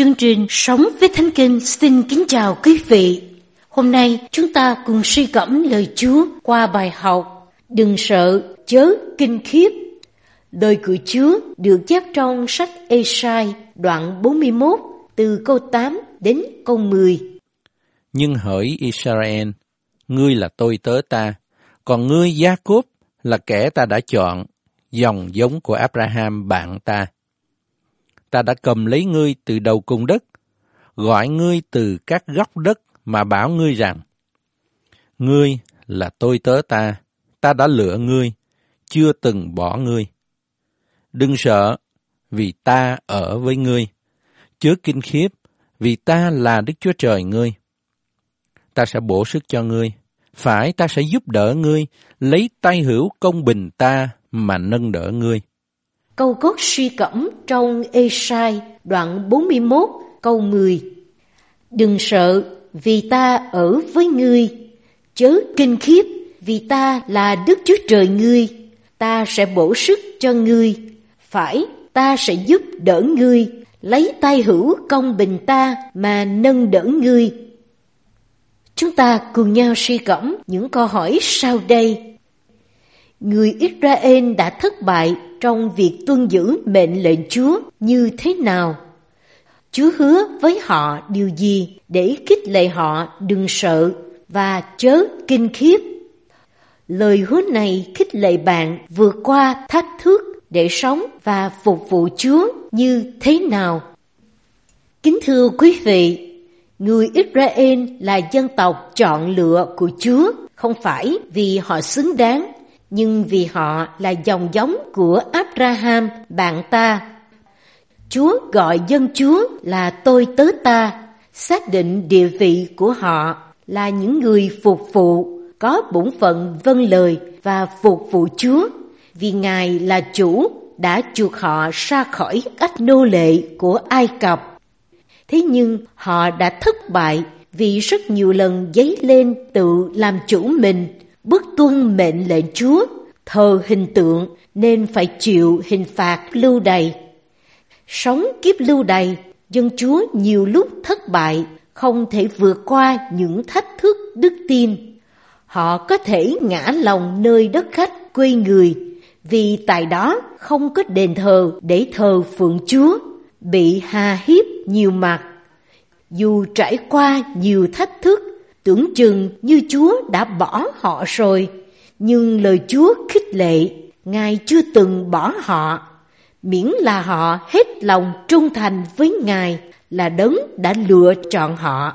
Chương trình Sống với Thánh Kinh xin kính chào quý vị. Hôm nay chúng ta cùng suy gẫm lời Chúa qua bài học Đừng sợ, chớ kinh khiếp. Lời của Chúa được chép trong sách Esai đoạn 41 từ câu 8 đến câu 10. Nhưng hỡi Israel, ngươi là tôi tớ ta, còn ngươi Gia-cốp là kẻ ta đã chọn, dòng giống của Abraham bạn ta ta đã cầm lấy ngươi từ đầu cùng đất, gọi ngươi từ các góc đất mà bảo ngươi rằng, Ngươi là tôi tớ ta, ta đã lựa ngươi, chưa từng bỏ ngươi. Đừng sợ, vì ta ở với ngươi. Chớ kinh khiếp, vì ta là Đức Chúa Trời ngươi. Ta sẽ bổ sức cho ngươi, phải ta sẽ giúp đỡ ngươi, lấy tay hữu công bình ta mà nâng đỡ ngươi. Câu cốt suy cẩm trong Esai đoạn 41 câu 10 Đừng sợ vì ta ở với ngươi, chớ kinh khiếp vì ta là Đức Chúa Trời ngươi, ta sẽ bổ sức cho ngươi, phải ta sẽ giúp đỡ ngươi, lấy tay hữu công bình ta mà nâng đỡ ngươi. Chúng ta cùng nhau suy cẩm những câu hỏi sau đây. Người Israel đã thất bại trong việc tuân giữ mệnh lệnh Chúa như thế nào. Chúa hứa với họ điều gì để khích lệ họ đừng sợ và chớ kinh khiếp. Lời hứa này khích lệ bạn vượt qua thách thức để sống và phục vụ Chúa như thế nào. Kính thưa quý vị, người Israel là dân tộc chọn lựa của Chúa không phải vì họ xứng đáng nhưng vì họ là dòng giống của Abraham, bạn ta. Chúa gọi dân Chúa là tôi tớ ta, xác định địa vị của họ là những người phục vụ, có bổn phận vâng lời và phục vụ Chúa, vì Ngài là chủ đã chuộc họ ra khỏi ách nô lệ của Ai Cập. Thế nhưng họ đã thất bại vì rất nhiều lần dấy lên tự làm chủ mình bất tuân mệnh lệnh Chúa, thờ hình tượng nên phải chịu hình phạt lưu đày. Sống kiếp lưu đày, dân Chúa nhiều lúc thất bại, không thể vượt qua những thách thức đức tin. Họ có thể ngã lòng nơi đất khách quê người, vì tại đó không có đền thờ để thờ phượng Chúa, bị hà hiếp nhiều mặt. Dù trải qua nhiều thách thức, tưởng chừng như Chúa đã bỏ họ rồi, nhưng lời Chúa khích lệ, Ngài chưa từng bỏ họ, miễn là họ hết lòng trung thành với Ngài là đấng đã lựa chọn họ.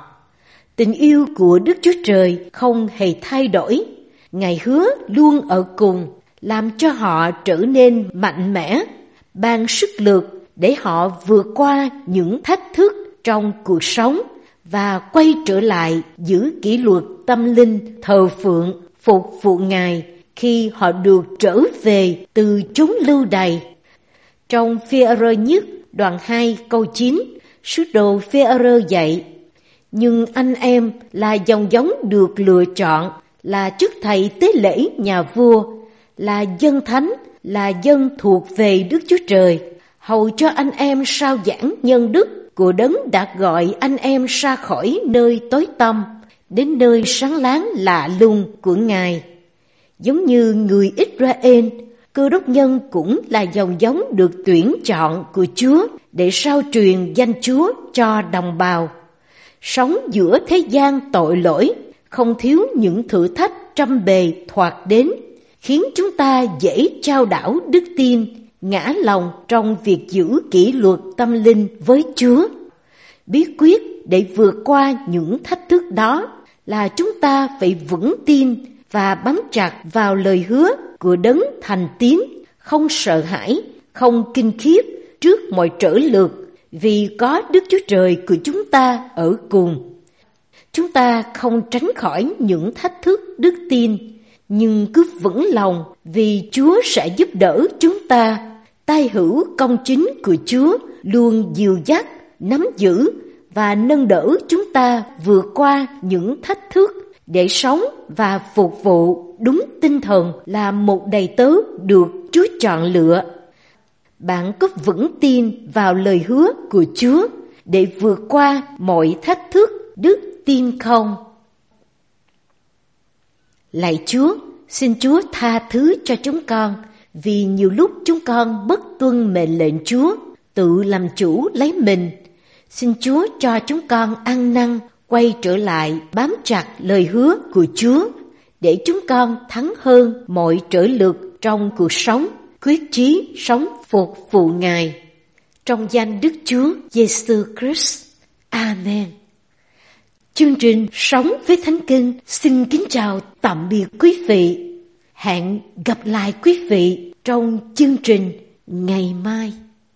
Tình yêu của Đức Chúa Trời không hề thay đổi, Ngài hứa luôn ở cùng, làm cho họ trở nên mạnh mẽ, ban sức lực để họ vượt qua những thách thức trong cuộc sống và quay trở lại giữ kỷ luật tâm linh thờ phượng phục vụ Ngài khi họ được trở về từ chúng lưu đày. Trong phi rơ nhất đoạn 2 câu 9, sứ đồ phi rơ dạy, nhưng anh em là dòng giống được lựa chọn, là chức thầy tế lễ nhà vua, là dân thánh, là dân thuộc về Đức Chúa Trời, hầu cho anh em sao giảng nhân đức của đấng đã gọi anh em ra khỏi nơi tối tăm đến nơi sáng láng lạ lùng của Ngài. Giống như người Israel, cơ đốc nhân cũng là dòng giống được tuyển chọn của Chúa để sao truyền danh Chúa cho đồng bào. Sống giữa thế gian tội lỗi, không thiếu những thử thách trăm bề thoạt đến, khiến chúng ta dễ trao đảo đức tin, ngã lòng trong việc giữ kỷ luật tâm linh với Chúa. Bí quyết để vượt qua những thách thức đó là chúng ta phải vững tin và bám chặt vào lời hứa của đấng thành tín, không sợ hãi, không kinh khiếp trước mọi trở lượt vì có Đức Chúa Trời của chúng ta ở cùng. Chúng ta không tránh khỏi những thách thức đức tin, nhưng cứ vững lòng vì Chúa sẽ giúp đỡ chúng ta. Tay hữu công chính của Chúa luôn dìu dắt, nắm giữ và nâng đỡ chúng ta vượt qua những thách thức để sống và phục vụ đúng tinh thần là một đầy tớ được Chúa chọn lựa. Bạn có vững tin vào lời hứa của Chúa để vượt qua mọi thách thức đức tin không. Lạy Chúa, xin Chúa tha thứ cho chúng con vì nhiều lúc chúng con bất tuân mệnh lệnh Chúa, tự làm chủ lấy mình. Xin Chúa cho chúng con ăn năn, quay trở lại bám chặt lời hứa của Chúa để chúng con thắng hơn mọi trở lực trong cuộc sống, quyết chí sống phục vụ Ngài. Trong danh Đức Chúa Giêsu Christ. Amen. Chương trình Sống với Thánh Kinh xin kính chào tạm biệt quý vị. Hẹn gặp lại quý vị trong chương trình ngày mai.